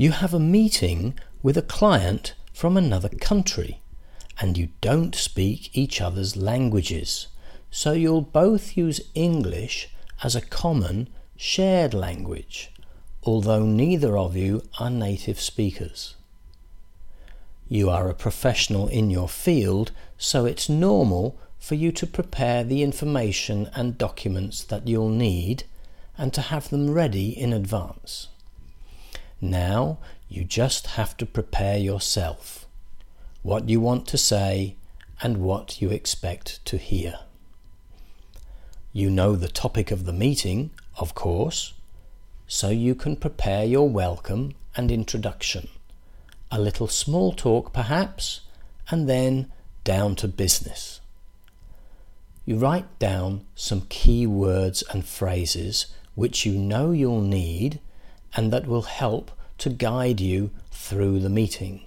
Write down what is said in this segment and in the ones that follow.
You have a meeting with a client from another country and you don't speak each other's languages, so you'll both use English as a common shared language, although neither of you are native speakers. You are a professional in your field, so it's normal for you to prepare the information and documents that you'll need and to have them ready in advance. Now you just have to prepare yourself, what you want to say and what you expect to hear. You know the topic of the meeting, of course, so you can prepare your welcome and introduction. A little small talk perhaps, and then down to business. You write down some key words and phrases which you know you'll need and that will help to guide you through the meeting.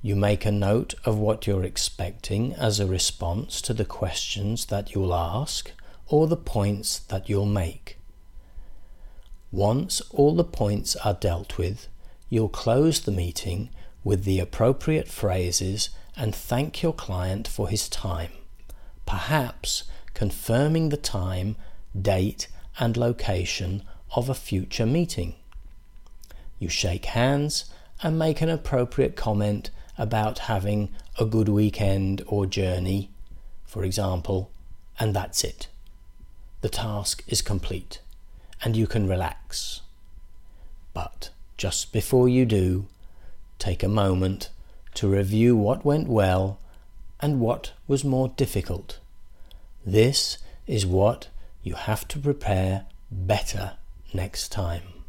You make a note of what you're expecting as a response to the questions that you'll ask or the points that you'll make. Once all the points are dealt with, you'll close the meeting with the appropriate phrases and thank your client for his time, perhaps confirming the time, date, and location of a future meeting. You shake hands and make an appropriate comment about having a good weekend or journey, for example, and that's it. The task is complete and you can relax. But just before you do, take a moment to review what went well and what was more difficult. This is what you have to prepare better next time.